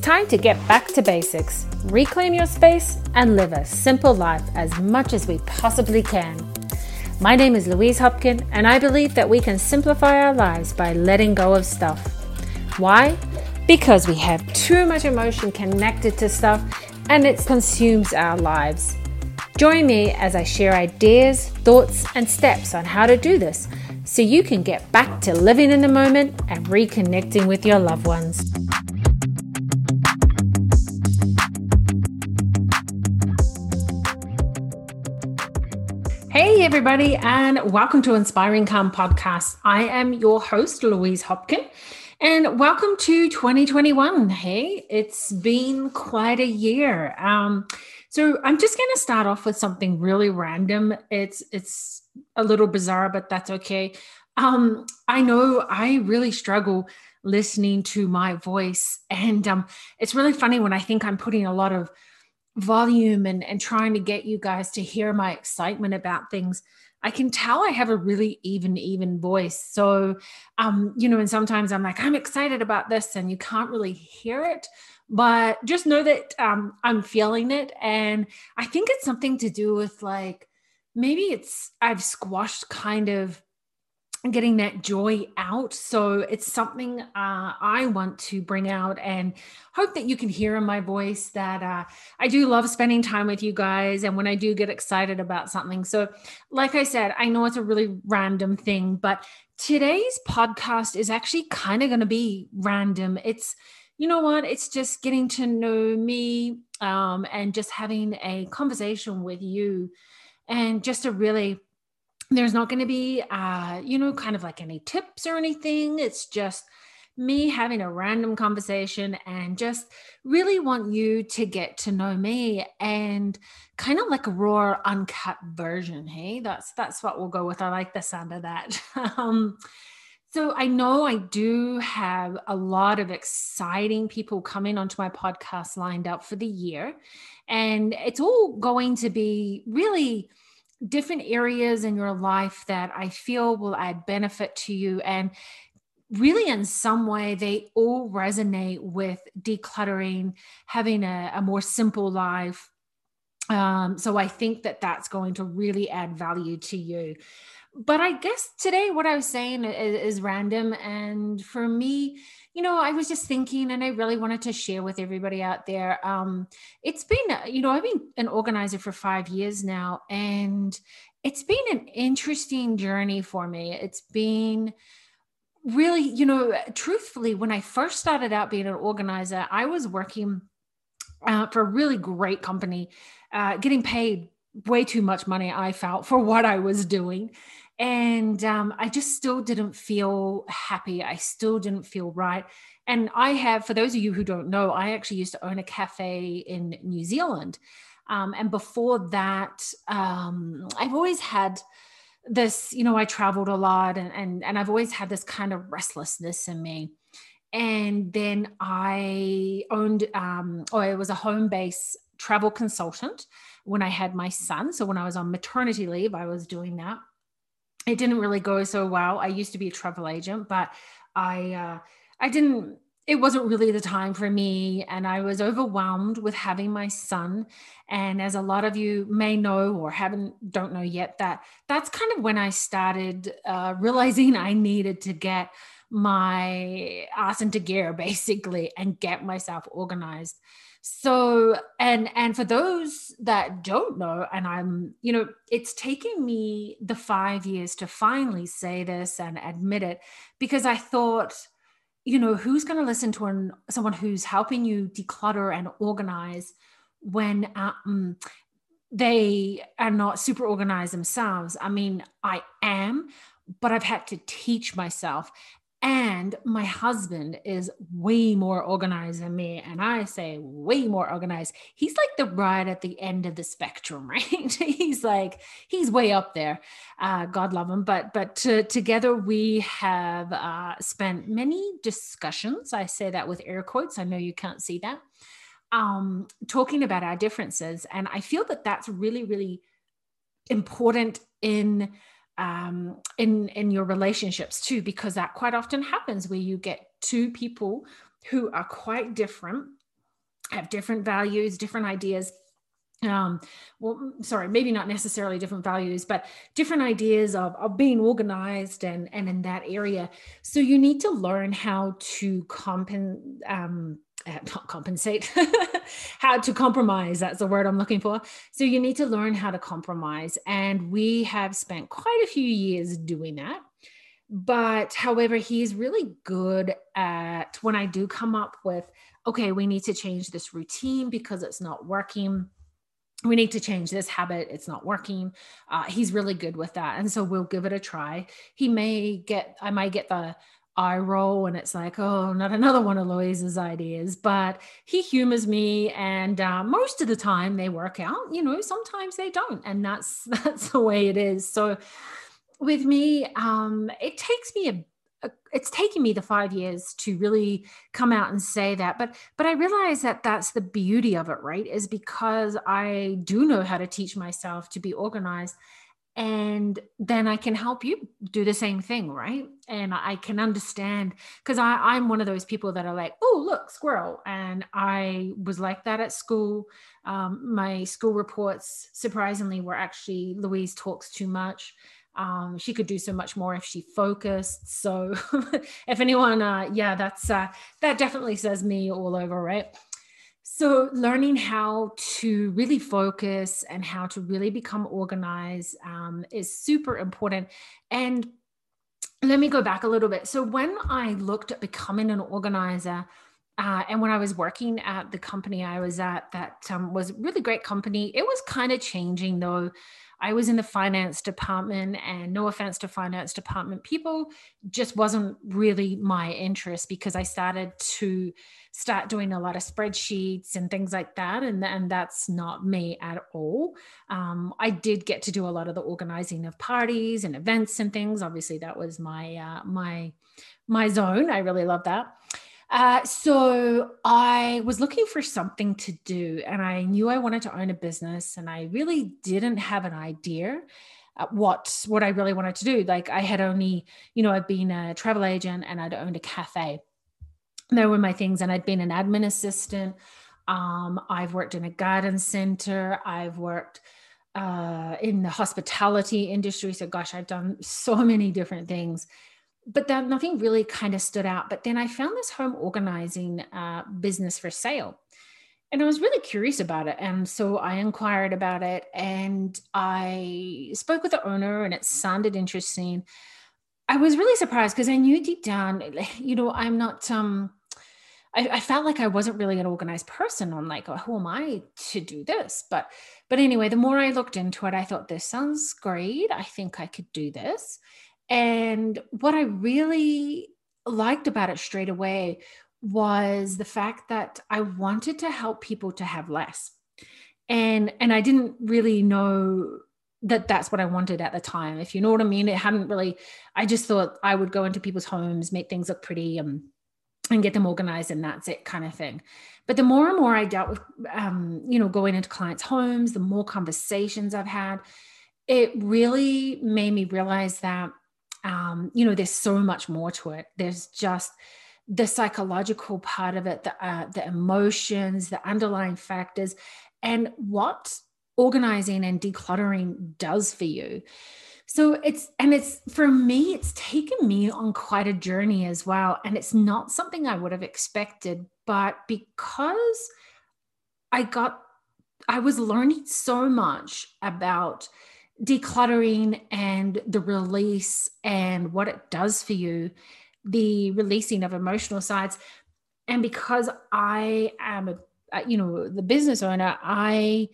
It's time to get back to basics, reclaim your space, and live a simple life as much as we possibly can. My name is Louise Hopkin, and I believe that we can simplify our lives by letting go of stuff. Why? Because we have too much emotion connected to stuff and it consumes our lives. Join me as I share ideas, thoughts, and steps on how to do this so you can get back to living in the moment and reconnecting with your loved ones. Hey, everybody, and welcome to Inspiring Calm Podcast. I am your host, Louise Hopkin, and welcome to 2021. Hey, it's been quite a year. Um, so I'm just going to start off with something really random. It's it's a little bizarre, but that's okay. Um, I know I really struggle listening to my voice, and um, it's really funny when I think I'm putting a lot of volume and and trying to get you guys to hear my excitement about things. I can tell I have a really even, even voice. So, um, you know, and sometimes I'm like, I'm excited about this, and you can't really hear it but just know that um, I'm feeling it. And I think it's something to do with like maybe it's I've squashed kind of getting that joy out. So it's something uh, I want to bring out and hope that you can hear in my voice that uh, I do love spending time with you guys. And when I do get excited about something. So, like I said, I know it's a really random thing, but today's podcast is actually kind of going to be random. It's you know what? It's just getting to know me um, and just having a conversation with you and just a really there's not going to be uh, you know kind of like any tips or anything it's just me having a random conversation and just really want you to get to know me and kind of like a raw uncut version hey that's that's what we'll go with i like the sound of that um so I know I do have a lot of exciting people coming onto my podcast lined up for the year. And it's all going to be really different areas in your life that I feel will add benefit to you. And really, in some way, they all resonate with decluttering, having a, a more simple life. Um, so I think that that's going to really add value to you but I guess today what I was saying is, is, random. And for me, you know, I was just thinking, and I really wanted to share with everybody out there. Um, it's been, you know, I've been an organizer for five years now, and it's been an interesting journey for me. It's been really, you know, truthfully, when I first started out being an organizer, I was working uh, for a really great company, uh, getting paid way too much money i felt for what i was doing and um, i just still didn't feel happy i still didn't feel right and i have for those of you who don't know i actually used to own a cafe in new zealand um, and before that um, i've always had this you know i traveled a lot and, and and i've always had this kind of restlessness in me and then i owned um or it was a home base travel consultant when I had my son. So when I was on maternity leave, I was doing that. It didn't really go so well. I used to be a travel agent, but I uh, I didn't. It wasn't really the time for me, and I was overwhelmed with having my son. And as a lot of you may know or haven't don't know yet, that that's kind of when I started uh, realizing I needed to get my ass into gear basically and get myself organized so and and for those that don't know and i'm you know it's taken me the 5 years to finally say this and admit it because i thought you know who's going to listen to an, someone who's helping you declutter and organize when um, they are not super organized themselves i mean i am but I've had to teach myself. And my husband is way more organized than me. And I say way more organized. He's like the right at the end of the spectrum, right? he's like, he's way up there. Uh, God love him. But but to, together we have uh, spent many discussions. I say that with air quotes. I know you can't see that. Um, talking about our differences. And I feel that that's really, really important in um, in in your relationships too, because that quite often happens where you get two people who are quite different have different values, different ideas um well sorry maybe not necessarily different values but different ideas of, of being organized and and in that area. So you need to learn how to compen um uh, not compensate how to compromise that's the word i'm looking for. So you need to learn how to compromise. And we have spent quite a few years doing that. But however he's really good at when i do come up with okay we need to change this routine because it's not working. We need to change this habit. It's not working. Uh, he's really good with that. And so we'll give it a try. He may get i might get the eye roll and it's like oh not another one of louise's ideas but he humors me and uh, most of the time they work out you know sometimes they don't and that's that's the way it is. So with me um, it takes me a it's taken me the five years to really come out and say that but but i realize that that's the beauty of it right is because i do know how to teach myself to be organized and then i can help you do the same thing right and i can understand because i'm one of those people that are like oh look squirrel and i was like that at school um, my school reports surprisingly were actually louise talks too much um, she could do so much more if she focused. So, if anyone, uh, yeah, that's uh, that definitely says me all over, right? So, learning how to really focus and how to really become organized um, is super important. And let me go back a little bit. So, when I looked at becoming an organizer, uh, and when I was working at the company I was at, that um, was really great company. It was kind of changing though. I was in the finance department, and no offense to finance department people, just wasn't really my interest because I started to start doing a lot of spreadsheets and things like that, and and that's not me at all. Um, I did get to do a lot of the organizing of parties and events and things. Obviously, that was my uh, my my zone. I really love that. Uh, so I was looking for something to do, and I knew I wanted to own a business, and I really didn't have an idea what what I really wanted to do. Like I had only, you know, I'd been a travel agent and I'd owned a cafe. There were my things, and I'd been an admin assistant. Um, I've worked in a garden center. I've worked uh, in the hospitality industry. So, gosh, I've done so many different things but nothing really kind of stood out. But then I found this home organizing uh, business for sale. And I was really curious about it. And so I inquired about it and I spoke with the owner, and it sounded interesting. I was really surprised because I knew deep down, you know, I'm not, um, I, I, felt like I wasn't really an organized person. I'm like, oh, who am I to do this? But, but anyway, the more I looked into it, I thought this sounds great. I think I could do this. And what I really liked about it straight away was the fact that I wanted to help people to have less. And and I didn't really know that that's what I wanted at the time. If you know what I mean, it hadn't really I just thought I would go into people's homes, make things look pretty um, and get them organized and that's it kind of thing. But the more and more I dealt with um, you know, going into clients' homes, the more conversations I've had, it really made me realize that um, you know, there's so much more to it. There's just the psychological part of it, the, uh, the emotions, the underlying factors, and what organizing and decluttering does for you. So it's, and it's for me, it's taken me on quite a journey as well. And it's not something I would have expected, but because I got, I was learning so much about decluttering and the release and what it does for you, the releasing of emotional sides. And because I am a, you know, the business owner, I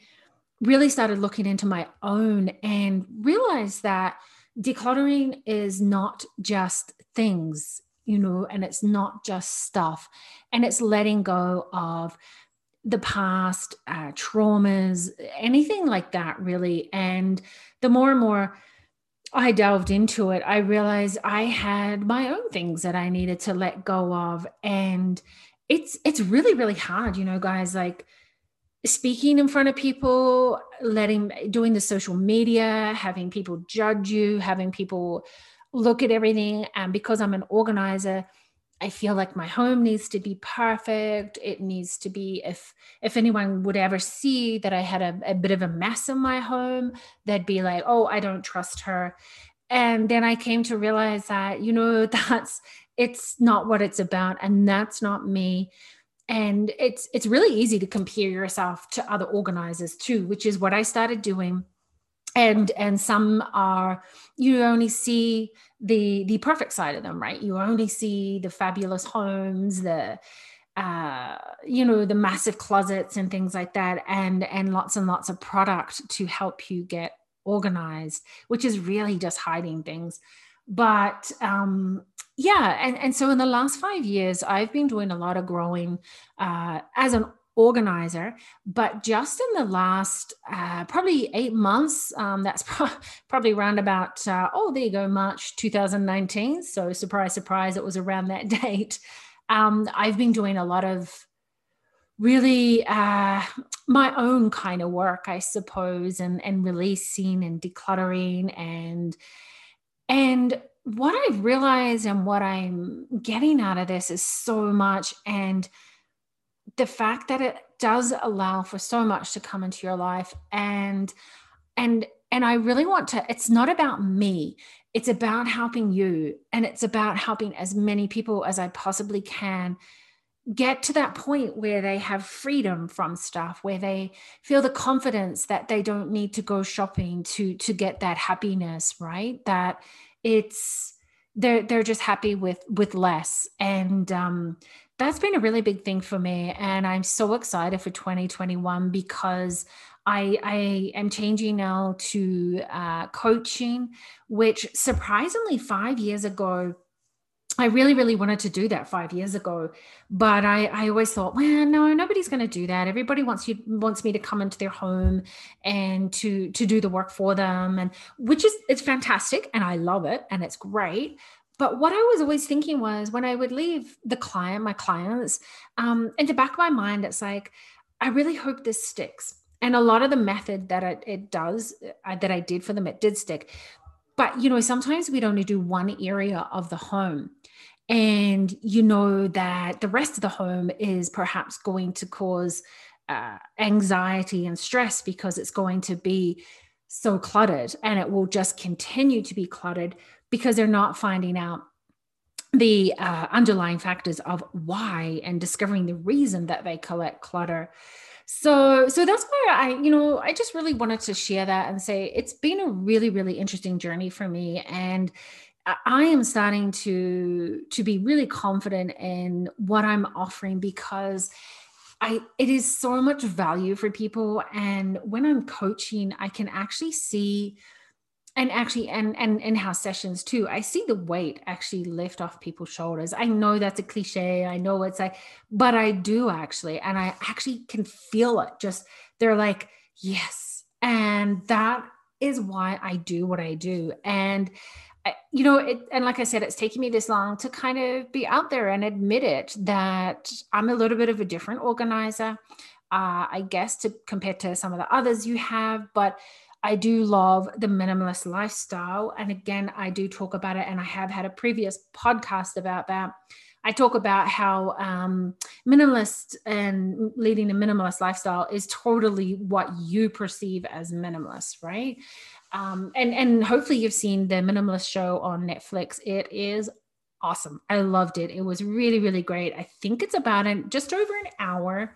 really started looking into my own and realized that decluttering is not just things, you know, and it's not just stuff, and it's letting go of the past, uh, traumas, anything like that, really. And the more and more I delved into it, I realized I had my own things that I needed to let go of. And it's it's really, really hard, you know, guys, like speaking in front of people, letting doing the social media, having people judge you, having people look at everything. And because I'm an organizer, I feel like my home needs to be perfect. It needs to be if if anyone would ever see that I had a, a bit of a mess in my home, they'd be like, "Oh, I don't trust her." And then I came to realize that you know that's it's not what it's about, and that's not me. And it's it's really easy to compare yourself to other organizers too, which is what I started doing and and some are you only see the the perfect side of them right? You only see the fabulous homes the uh, you know the massive closets and things like that and and lots and lots of product to help you get organized which is really just hiding things. But um yeah and and so in the last five years i've been doing a lot of growing uh, as an organizer. But just in the last uh, probably eight months, um, that's pro- probably around about, uh, oh, there you go, March 2019. So, surprise, surprise, it was around that date. Um, I've been doing a lot of really uh, my own kind of work, I suppose, and, and releasing and decluttering and, and, what I've realized and what I'm getting out of this is so much. And the fact that it does allow for so much to come into your life and and and I really want to it's not about me. It's about helping you and it's about helping as many people as I possibly can get to that point where they have freedom from stuff where they feel the confidence that they don't need to go shopping to to get that happiness right? That it's they're they're just happy with with less. And um that's been a really big thing for me and i'm so excited for 2021 because i i am changing now to uh, coaching which surprisingly five years ago I really, really wanted to do that five years ago, but I, I always thought, well, no, nobody's going to do that. Everybody wants you wants me to come into their home and to to do the work for them, and which is it's fantastic, and I love it, and it's great but what I was always thinking was when I would leave the client, my clients, um, in the back of my mind, it's like, I really hope this sticks. And a lot of the method that it, it does, uh, that I did for them, it did stick. But, you know, sometimes we'd only do one area of the home. And you know that the rest of the home is perhaps going to cause uh, anxiety and stress because it's going to be so cluttered and it will just continue to be cluttered because they're not finding out the uh, underlying factors of why and discovering the reason that they collect clutter. So so that's why i you know i just really wanted to share that and say it's been a really really interesting journey for me. And i am starting to to be really confident in what i'm offering because I it is so much value for people. And when I'm coaching I can actually see and actually and and in-house sessions too. I see the weight actually lift off people's shoulders. I know that's a cliche. I know it's like but i do actually and i actually can feel it. Just they're like yes. And that is why i do what i do. And you know it and like i said it's taken me this long to kind of be out there and admit it that i'm a little bit of a different organizer uh, i guess to compared to some of the others you have but I do love the minimalist lifestyle. And again, I do talk about it, and I have had a previous podcast about that. I talk about how um, minimalist and leading a minimalist lifestyle is totally what you perceive as minimalist, right? Um, and and hopefully you've seen the minimalist show on Netflix. It is awesome. I loved it. It was really really great. I think it's about an just over an hour,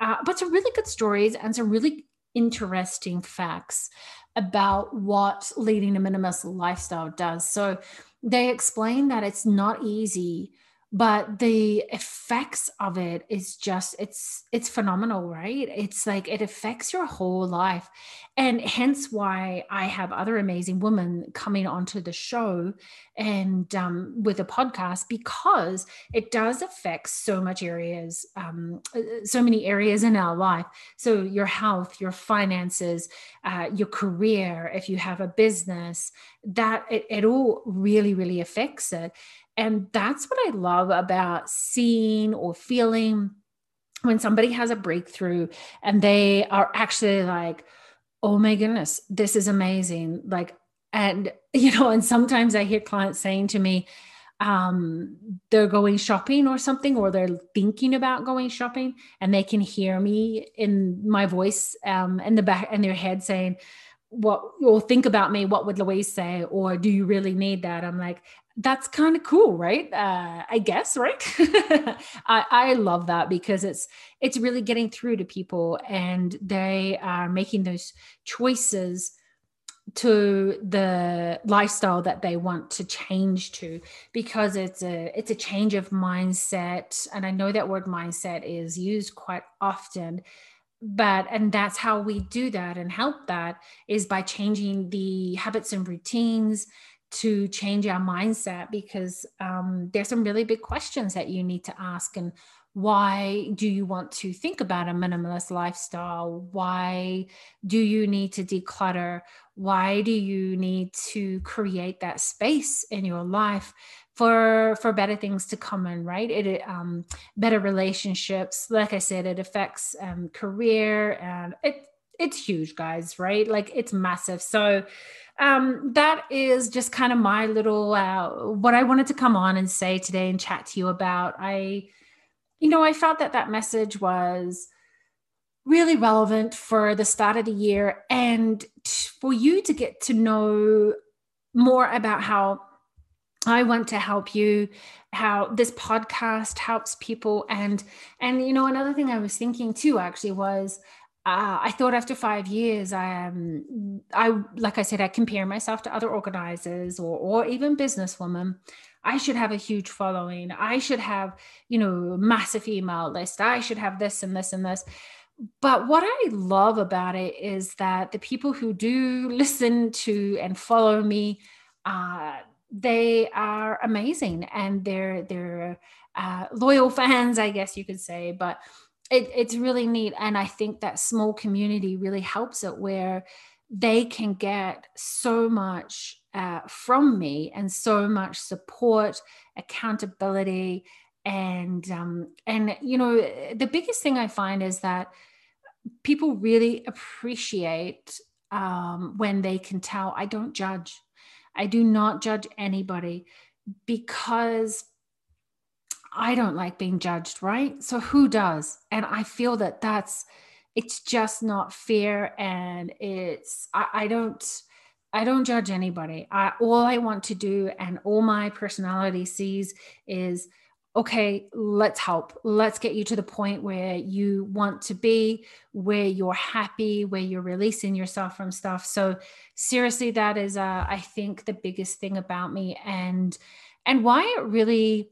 uh, but some really good stories and some really interesting facts about what leading a minimalist lifestyle does. So they explain that it's not easy but the effects of it is just it's it's phenomenal right? It's like it affects your whole life. And hence why i have other amazing women coming onto the show and um, with a podcast because it does affect so much areas um, uh, so many areas in our life. So your health your finances uh, your career if you have a business that it, it all really really affects it and that's what I love about seeing or feeling when somebody has a breakthrough and they are actually like, oh my goodness, this is amazing. Like, and, you know, and sometimes I hear clients saying to me, um, they're going shopping or something, or they're thinking about going shopping, and they can hear me in my voice um, in the back in their head saying, "What?" or think about me. What would Louise say? Or do you really need that? I'm like, that's kind of cool, right? Uh, I guess, right? I, I love that because it's it's really getting through to people, and they are making those choices to the lifestyle that they want to change to because it's a it's a change of mindset and i know that word mindset is used quite often but and that's how we do that and help that is by changing the habits and routines to change our mindset because um, there's some really big questions that you need to ask and why do you want to think about a minimalist lifestyle? Why do you need to declutter? Why do you need to create that space in your life for for better things to come in right? It um better relationships. Like i said it affects um career and it it's huge guys right? Like it's massive. So um that is just kind of my little uh what i wanted to come on and say today and chat to you about. I you know i felt that that message was really relevant for the start of the year and for you to get to know more about how I want to help you how this podcast helps people and and you know another thing I was thinking too actually was uh, I thought after five years, I um, I like I said, I compare myself to other organizers or or even businesswomen. I should have a huge following. I should have, you know, massive email list. I should have this and this and this but what I love about it is that the people who do listen to and follow me, uh, they are amazing and they're they're uh, loyal fans, I guess you could say. But it, it's really neat, and I think that small community really helps it where they can get so much uh, from me and so much support, accountability, and um, and you know the biggest thing I find is that people really appreciate um, when they can tell I don't judge. I do not judge anybody because I don't like being judged, right? So who does? And I feel that that's it's just not fair and it's I, I don't I don't judge anybody. I, all I want to do and all my personality sees is okay, let's help. Let's get you to the point where you want to be, where you're happy, where you're releasing yourself from stuff. So seriously, that is, uh, I think, the biggest thing about me, and and why it really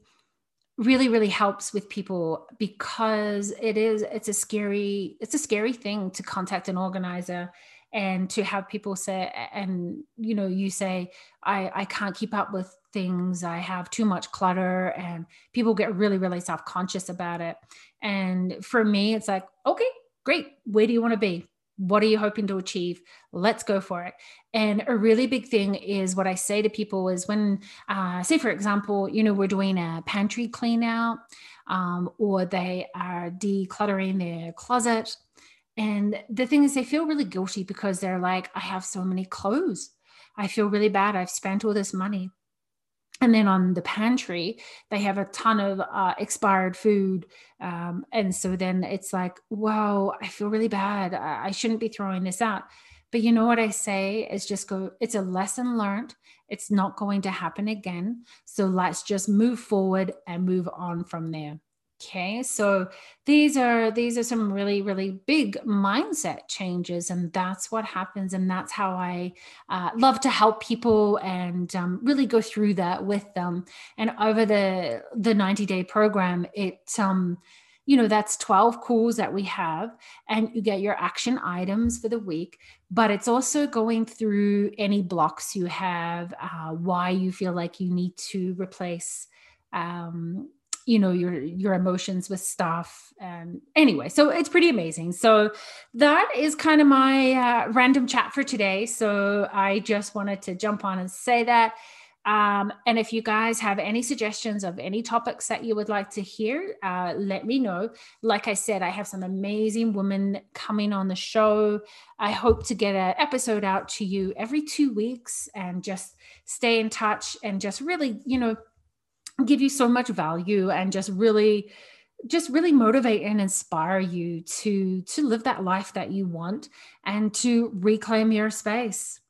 really really helps with people because it is it's a scary it's a scary thing to contact an organizer and to have people say and you know you say i i can't keep up with things. I have too much clutter and people get really really self-conscious about it. And for me it's like okay great. Where do you want to be? What are you hoping to achieve? Let's go for it. And a really big thing is what i say to people is when uh, say for example you know we're doing a pantry clean out um, or they are decluttering their closet and the thing is, they feel really guilty because they're like, I have so many clothes. I feel really bad. I've spent all this money. And then on the pantry, they have a ton of uh, expired food. Um, and so then it's like, whoa, I feel really bad. I, I shouldn't be throwing this out. But you know what I say is just go, it's a lesson learned. It's not going to happen again. So let's just move forward and move on from there. Okay, so these are these are some really really big mindset changes, and that's what happens, and that's how I uh, love to help people and um, really go through that with them. And over the the ninety day program, it um, you know that's 12 calls that we have and you get your action items for the week but it's also going through any blocks you have uh, why you feel like you need to replace um, you know your your emotions with stuff and anyway so it's pretty amazing so that is kind of my uh, random chat for today so i just wanted to jump on and say that um, and if you guys have any suggestions of any topics that you would like to hear, uh, let me know. Like I said, I have some amazing women coming on the show. I hope to get an episode out to you every two weeks and just stay in touch and just really, you know, give you so much value and just really just really motivate and inspire you to to live that life that you want and to reclaim your space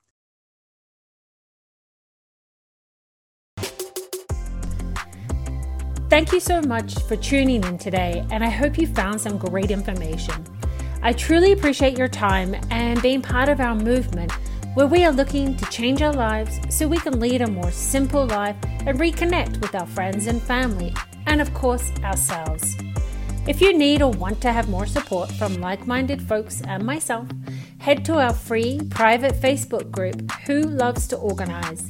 Thank you so much for tuning in today, and I hope you found some great information. I truly appreciate your time and being part of our movement where we are looking to change our lives so we can lead a more simple life and reconnect with our friends and family, and of course, ourselves. If you need or want to have more support from like minded folks and myself, head to our free private Facebook group, Who Loves to Organize.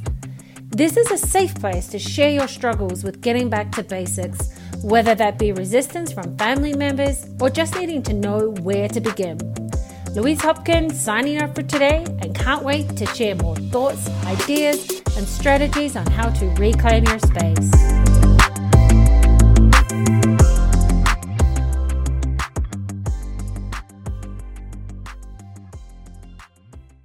This is a safe place to share your struggles with getting back to basics, whether that be resistance from family members or just needing to know where to begin. Louise Hopkins signing off for today and can't wait to share more thoughts, ideas, and strategies on how to reclaim your space.